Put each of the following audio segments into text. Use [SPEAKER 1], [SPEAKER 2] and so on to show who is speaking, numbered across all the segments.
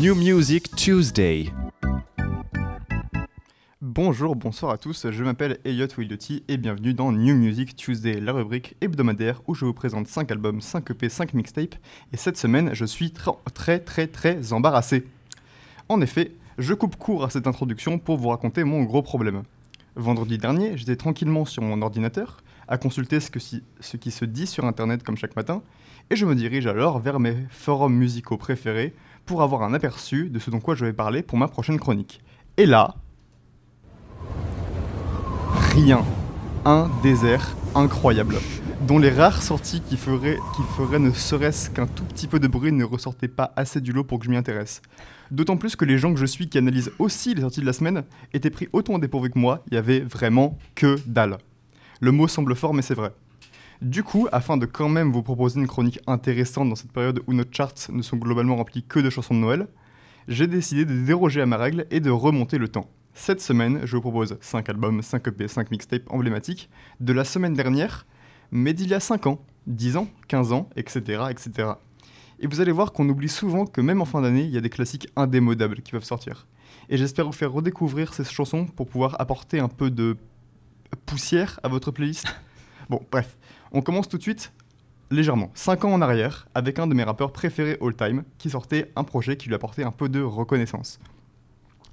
[SPEAKER 1] New Music Tuesday.
[SPEAKER 2] Bonjour, bonsoir à tous, je m'appelle Elliot Wildotti et bienvenue dans New Music Tuesday, la rubrique hebdomadaire où je vous présente 5 albums, 5 EP, 5 mixtapes et cette semaine je suis très très très embarrassé. En effet, je coupe court à cette introduction pour vous raconter mon gros problème. Vendredi dernier, j'étais tranquillement sur mon ordinateur à consulter ce, ce qui se dit sur internet comme chaque matin et je me dirige alors vers mes forums musicaux préférés pour avoir un aperçu de ce dont quoi je vais parler pour ma prochaine chronique. Et là, rien. Un désert incroyable, dont les rares sorties qui feraient, ne serait-ce qu'un tout petit peu de bruit ne ressortaient pas assez du lot pour que je m'y intéresse. D'autant plus que les gens que je suis qui analysent aussi les sorties de la semaine étaient pris autant à dépourvu que moi, il y avait vraiment que dalle. Le mot semble fort mais c'est vrai. Du coup, afin de quand même vous proposer une chronique intéressante dans cette période où nos charts ne sont globalement remplis que de chansons de Noël, j'ai décidé de déroger à ma règle et de remonter le temps. Cette semaine, je vous propose 5 albums, 5 EP, 5 mixtapes emblématiques de la semaine dernière, mais d'il y a 5 ans, 10 ans, 15 ans, etc. etc. Et vous allez voir qu'on oublie souvent que même en fin d'année, il y a des classiques indémodables qui peuvent sortir. Et j'espère vous faire redécouvrir ces chansons pour pouvoir apporter un peu de poussière à votre playlist. Bon, bref, on commence tout de suite légèrement, 5 ans en arrière, avec un de mes rappeurs préférés all time, qui sortait un projet qui lui apportait un peu de reconnaissance.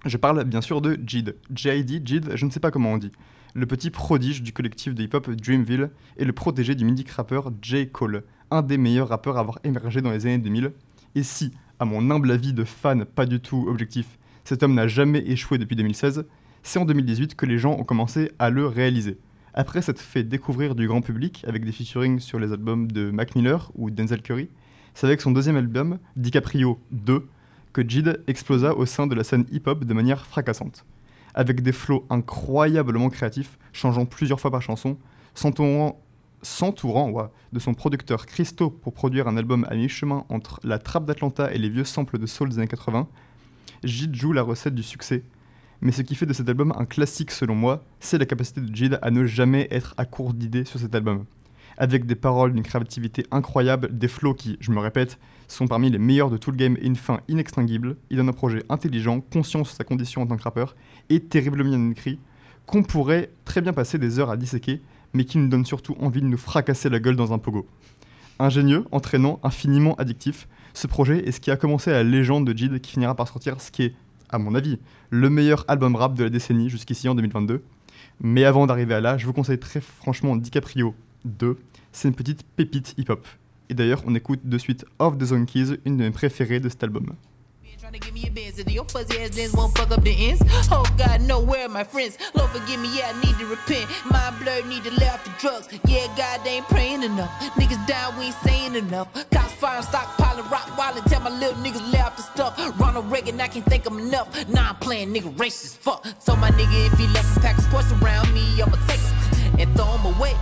[SPEAKER 2] Je parle bien sûr de Jid. J.I.D. Jid, je ne sais pas comment on dit. Le petit prodige du collectif de hip-hop Dreamville et le protégé du mythique rappeur J. Cole, un des meilleurs rappeurs à avoir émergé dans les années 2000. Et si, à mon humble avis de fan pas du tout objectif, cet homme n'a jamais échoué depuis 2016, c'est en 2018 que les gens ont commencé à le réaliser. Après s'être fait découvrir du grand public avec des featurings sur les albums de Mac Miller ou Denzel Curry, c'est avec son deuxième album, DiCaprio 2, que Jid explosa au sein de la scène hip-hop de manière fracassante. Avec des flots incroyablement créatifs, changeant plusieurs fois par chanson, s'entourant de son producteur Christo pour produire un album à mi-chemin entre la trappe d'Atlanta et les vieux samples de soul des années 80, Jid joue la recette du succès. Mais ce qui fait de cet album un classique selon moi, c'est la capacité de Jid à ne jamais être à court d'idées sur cet album avec des paroles d'une créativité incroyable, des flows qui, je me répète, sont parmi les meilleurs de tout le game et une fin inextinguible. Il donne un projet intelligent, conscient de sa condition en tant que rappeur et terriblement bien écrit, qu'on pourrait très bien passer des heures à disséquer, mais qui nous donne surtout envie de nous fracasser la gueule dans un pogo. Ingénieux, entraînant, infiniment addictif, ce projet est ce qui a commencé la légende de Jid qui finira par sortir ce qui est, à mon avis, le meilleur album rap de la décennie jusqu'ici en 2022. Mais avant d'arriver à là, je vous conseille très franchement DiCaprio 2. C'est une petite pépite hip-hop. Et d'ailleurs, on écoute de suite Off the Zonkeys, une de mes préférées de cet album. Trying to give me a Benz, and your fuzzy ass lens won't fuck up the ends. Oh God, no, where are my friends? Lord, forgive me, yeah, I need to repent. My blood need to lay off the drugs. Yeah, God, they ain't praying enough. Niggas down, we ain't saying enough. Cops fire, stockpiling, rock while and tell my little niggas lay off the stuff. Ronald Reagan, I can't think I'm enough. Nah, I'm playing nigga racist, fuck. So my nigga, if he left a pack of sports around me, I'ma take him and throw him away.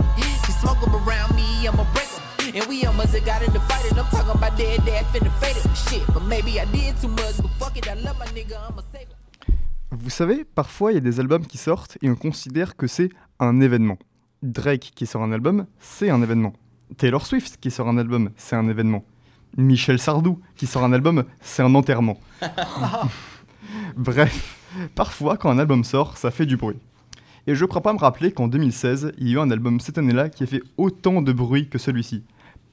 [SPEAKER 2] smoke them around me, I'ma break them. And we almost got in the fight, and I'm talking about dead dad finna fade it. Shit, but maybe I did too much, but fuck it, I love my nigga, I'ma save it. Vous savez, parfois il y a des albums qui sortent et on considère que c'est un événement. Drake qui sort un album, c'est un événement. Taylor Swift qui sort un album, c'est un événement. Michel Sardou qui sort un album, c'est un enterrement. Bref, parfois quand un album sort, ça fait du bruit. Et je crois pas me rappeler qu'en 2016, il y a eu un album cette année-là qui a fait autant de bruit que celui-ci.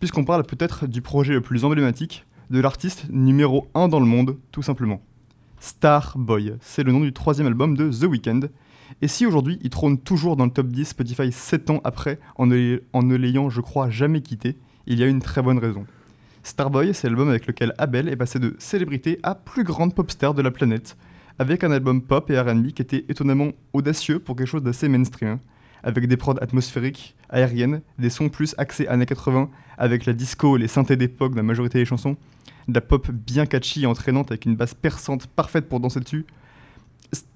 [SPEAKER 2] Puisqu'on parle peut-être du projet le plus emblématique, de l'artiste numéro 1 dans le monde, tout simplement. Starboy, c'est le nom du troisième album de The Weeknd. Et si aujourd'hui il trône toujours dans le top 10 Spotify 7 ans après, en ne l'ayant, je crois, jamais quitté, il y a une très bonne raison. Starboy, c'est l'album avec lequel Abel est passé de célébrité à plus grande pop star de la planète, avec un album pop et RB qui était étonnamment audacieux pour quelque chose d'assez mainstream, avec des prods atmosphériques, aériennes, des sons plus axés années 80, avec la disco, les synthés d'époque dans la majorité des chansons, de la pop bien catchy et entraînante avec une basse perçante parfaite pour danser dessus.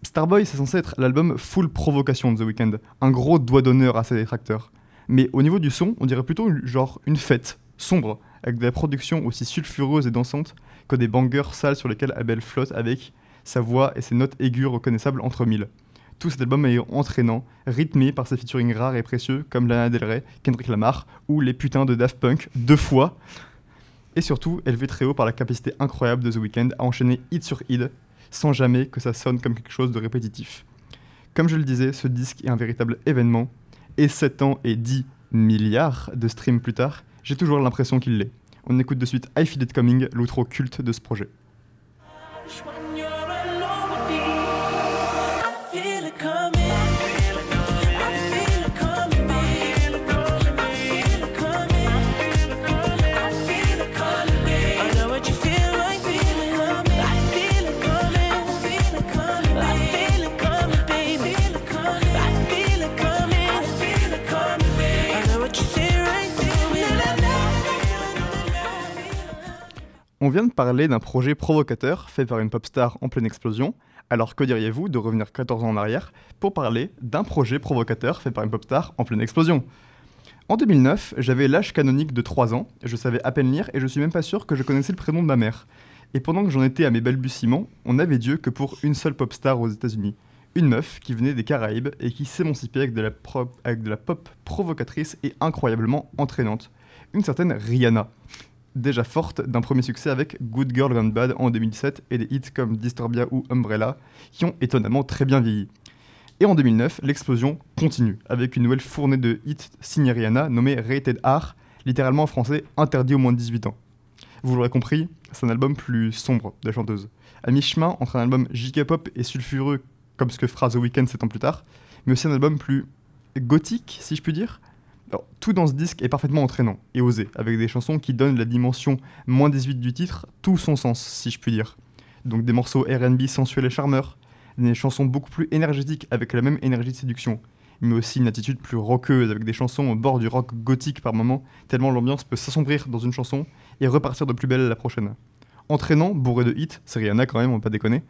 [SPEAKER 2] Starboy, c'est censé être l'album full provocation de The Weeknd, un gros doigt d'honneur à ses détracteurs. Mais au niveau du son, on dirait plutôt genre une fête, sombre, avec de la production aussi sulfureuse et dansante que des bangers sales sur lesquels Abel flotte avec sa voix et ses notes aiguës reconnaissables entre mille. Tout cet album est entraînant, rythmé par ses featuring rares et précieux comme Lana Del Rey, Kendrick Lamar ou les putains de Daft Punk deux fois. Et surtout, élevé très haut par la capacité incroyable de The Weeknd à enchaîner hit sur hit, sans jamais que ça sonne comme quelque chose de répétitif. Comme je le disais, ce disque est un véritable événement, et 7 ans et 10 milliards de streams plus tard, j'ai toujours l'impression qu'il l'est. On écoute de suite I Feel It Coming, l'outro culte de ce projet. On vient de parler d'un projet provocateur fait par une pop star en pleine explosion. Alors que diriez-vous de revenir 14 ans en arrière pour parler d'un projet provocateur fait par une pop star en pleine explosion? En 2009, j'avais l'âge canonique de 3 ans, je savais à peine lire et je suis même pas sûr que je connaissais le prénom de ma mère. Et pendant que j'en étais à mes balbutiements, on n'avait Dieu que pour une seule pop star aux États-Unis. Une meuf qui venait des Caraïbes et qui s'émancipait avec de la pop provocatrice et incroyablement entraînante. Une certaine Rihanna déjà forte d'un premier succès avec Good Girl Gone Bad en 2017 et des hits comme Disturbia ou Umbrella qui ont étonnamment très bien vieilli. Et en 2009, l'explosion continue avec une nouvelle fournée de hits signée Rihanna nommée Rated R, littéralement en français interdit aux moins de 18 ans. Vous l'aurez compris, c'est un album plus sombre de la chanteuse. À mi-chemin entre un album giga pop et sulfureux comme ce que fera The Weeknd 7 ans plus tard, mais aussi un album plus gothique si je puis dire, tout dans ce disque est parfaitement entraînant et osé, avec des chansons qui donnent la dimension moins 18 du titre tout son sens, si je puis dire. Donc des morceaux RB sensuels et charmeurs, des chansons beaucoup plus énergétiques avec la même énergie de séduction, mais aussi une attitude plus rockeuse avec des chansons au bord du rock gothique par moments, tellement l'ambiance peut s'assombrir dans une chanson et repartir de plus belle la prochaine. Entraînant, bourré de hits, c'est Rihanna quand même, on va pas déconner.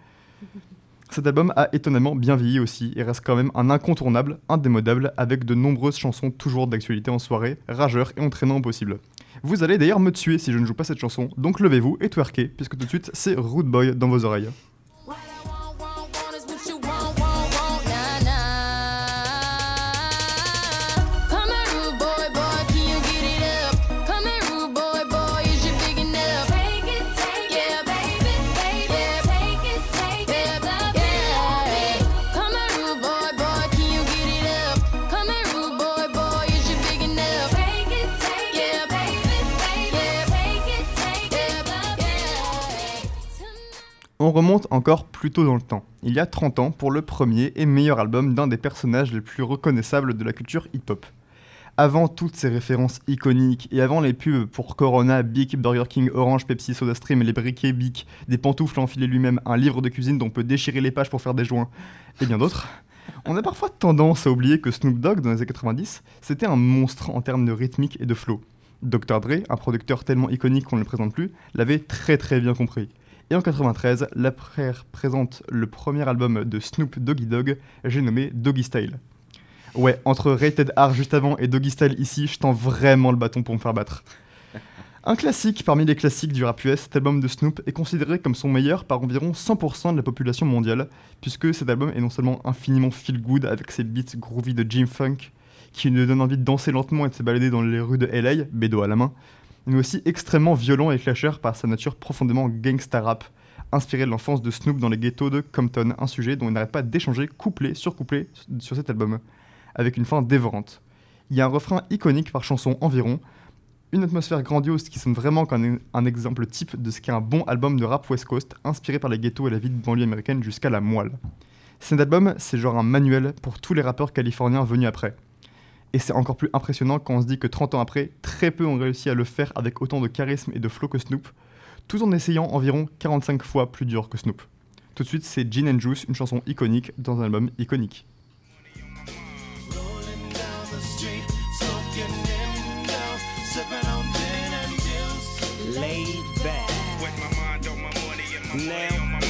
[SPEAKER 2] Cet album a étonnamment bien vieilli aussi et reste quand même un incontournable, indémodable, avec de nombreuses chansons toujours d'actualité en soirée, rageur et entraînant au possible. Vous allez d'ailleurs me tuer si je ne joue pas cette chanson, donc levez-vous et twerkez, puisque tout de suite c'est Rude Boy dans vos oreilles. On remonte encore plus tôt dans le temps, il y a 30 ans, pour le premier et meilleur album d'un des personnages les plus reconnaissables de la culture hip-hop. Avant toutes ces références iconiques et avant les pubs pour Corona, Bic, Burger King, Orange, Pepsi, SodaStream, les briquets Bic, des pantoufles à enfiler lui-même, un livre de cuisine dont on peut déchirer les pages pour faire des joints, et bien d'autres, on a parfois tendance à oublier que Snoop Dogg, dans les années 90, c'était un monstre en termes de rythmique et de flow. Dr. Dre, un producteur tellement iconique qu'on ne le présente plus, l'avait très très bien compris. Et en 93, la frère présente le premier album de Snoop Doggy Dogg, j'ai nommé Doggy Style. Ouais, entre Rated R juste avant et Doggy Style ici, je tends vraiment le bâton pour me faire battre. Un classique parmi les classiques du rap US, cet album de Snoop est considéré comme son meilleur par environ 100% de la population mondiale, puisque cet album est non seulement infiniment feel good avec ses beats groovy de Jim Funk, qui nous donne envie de danser lentement et de se balader dans les rues de LA, bédo à la main, mais aussi extrêmement violent et clasheur par sa nature profondément gangsta rap, inspiré de l'enfance de Snoop dans les ghettos de Compton, un sujet dont il n'arrête pas d'échanger couplet sur couplet sur cet album, avec une fin dévorante. Il y a un refrain iconique par chanson environ, une atmosphère grandiose qui sonne vraiment comme un, exemple type de ce qu'est un bon album de rap West Coast, inspiré par les ghettos et la vie de banlieue américaine jusqu'à la moelle. Cet album, c'est genre un manuel pour tous les rappeurs californiens venus après. Et c'est encore plus impressionnant quand on se dit que 30 ans après, très peu ont réussi à le faire avec autant de charisme et de flow que Snoop, tout en essayant environ 45 fois plus dur que Snoop. Tout de suite, c'est Gin and Juice, une chanson iconique dans un album iconique.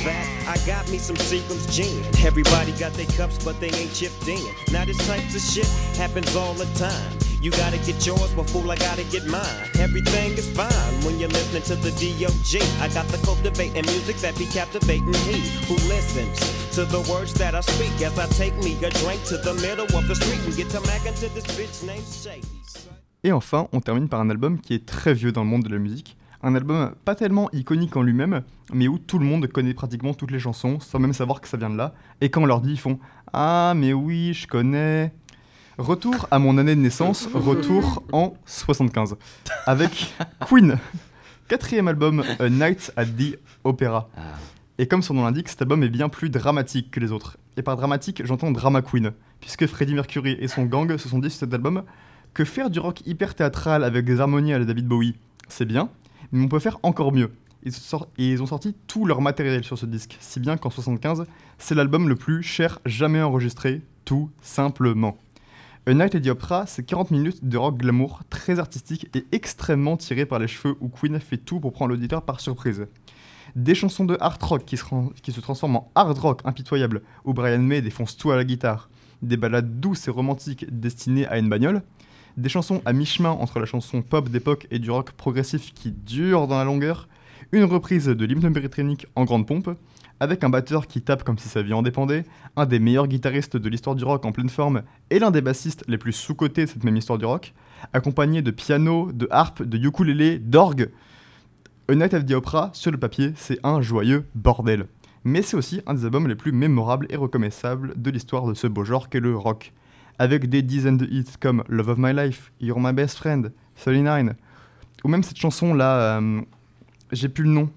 [SPEAKER 3] That I got me some Seagram's gin. Everybody got their cups, but they ain't chipped in. Now this type of shit happens all the time. You gotta get yours, but fool, I gotta get mine. Everything is fine when you're listening to the DOG. I got the cultivating music that be captivating he who listens to the words that I speak as I take me a drink to the middle of the street and get to mackin' to this bitch named Shady.
[SPEAKER 2] Et enfin, on termine par un album qui est très vieux dans le monde de la musique, Un album pas tellement iconique en lui-même, mais où tout le monde connaît pratiquement toutes les chansons sans même savoir que ça vient de là. Et quand on leur dit, ils font Ah, mais oui, je connais. Retour à mon année de naissance, retour en 75, avec Queen, quatrième album A Night at the Opera. Et comme son nom l'indique, cet album est bien plus dramatique que les autres. Et par dramatique, j'entends drama queen, puisque Freddie Mercury et son gang se sont dit sur cet album que faire du rock hyper théâtral avec des harmonies à la David Bowie, c'est bien, mais on peut faire encore mieux. Ils, et ils ont sorti tout leur matériel sur ce disque, si bien qu'en 75, c'est l'album le plus cher jamais enregistré, tout simplement. A Night at the Opera, c'est 40 minutes de rock glamour très artistique et extrêmement tiré par les cheveux où Queen fait tout pour prendre l'auditeur par surprise. Des chansons de hard rock qui se, qui se transforment en hard rock impitoyable, où Brian May défonce tout à la guitare. Des ballades douces et romantiques destinées à une bagnole. Des chansons à mi-chemin entre la chanson pop d'époque et du rock progressif qui dure dans la longueur. Une reprise de l'hymne britannique en grande pompe. Avec un batteur qui tape comme si sa vie en dépendait. Un des meilleurs guitaristes de l'histoire du rock en pleine forme. Et l'un des bassistes les plus sous-cotés de cette même histoire du rock. Accompagné de piano, de harpe, de ukulélé, d'orgue. A Night of the Opera, sur le papier, c'est un joyeux bordel. Mais c'est aussi un des albums les plus mémorables et reconnaissables de l'histoire de ce beau genre qu'est le rock. Avec des dizaines de hits comme Love of My Life, You're My Best Friend, 39, ou même cette chanson là, euh, j'ai plus le nom,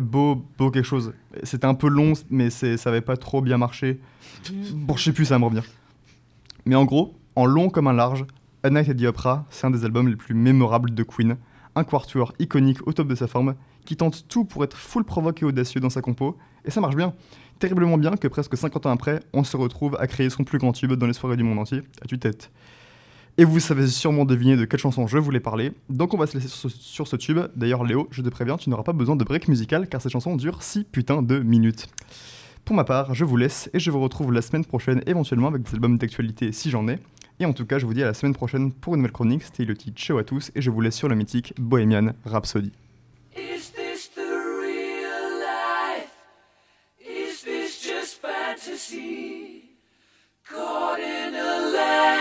[SPEAKER 2] Beau, beau quelque chose. C'était un peu long, mais ça avait pas trop bien marché. Bon, je sais plus, ça me revient. Mais en gros, en long comme un large, A Night at the Opera, c'est un des albums les plus mémorables de Queen. Un quatuor iconique au top de sa forme, qui tente tout pour être full provoque et audacieux dans sa compo, et ça marche bien. Terriblement bien que presque 50 ans après, on se retrouve à créer son plus grand tube dans les soirées du monde entier, à tue-tête. Et vous savez sûrement deviner de quelle chanson je voulais parler, donc on va se laisser sur ce, tube. D'ailleurs, Léo, je te préviens, tu n'auras pas besoin de break musical car cette chanson dure 6 putains de minutes. Pour ma part, je vous laisse et je vous retrouve la semaine prochaine éventuellement avec des albums d'actualité si j'en ai. Et en tout cas, je vous dis à la semaine prochaine pour une nouvelle chronique. C'était le titre Ciao à tous et je vous laisse sur le mythique Bohemian Rhapsody.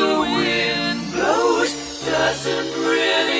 [SPEAKER 4] The wind blows doesn't really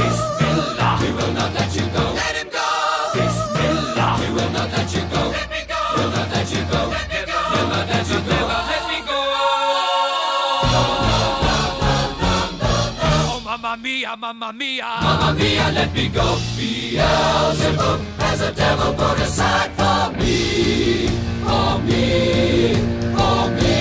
[SPEAKER 4] Bismillah, we will not let you go. Let him go. Bismillah, we will not let you go. Let me go. Not let you go. Let me go. We'll let you go.
[SPEAKER 5] Let me go. Oh, mamma mia, mamma mia.
[SPEAKER 4] Mamma mia, let me go. Beelzebub has a devil put aside for me, for me, for me.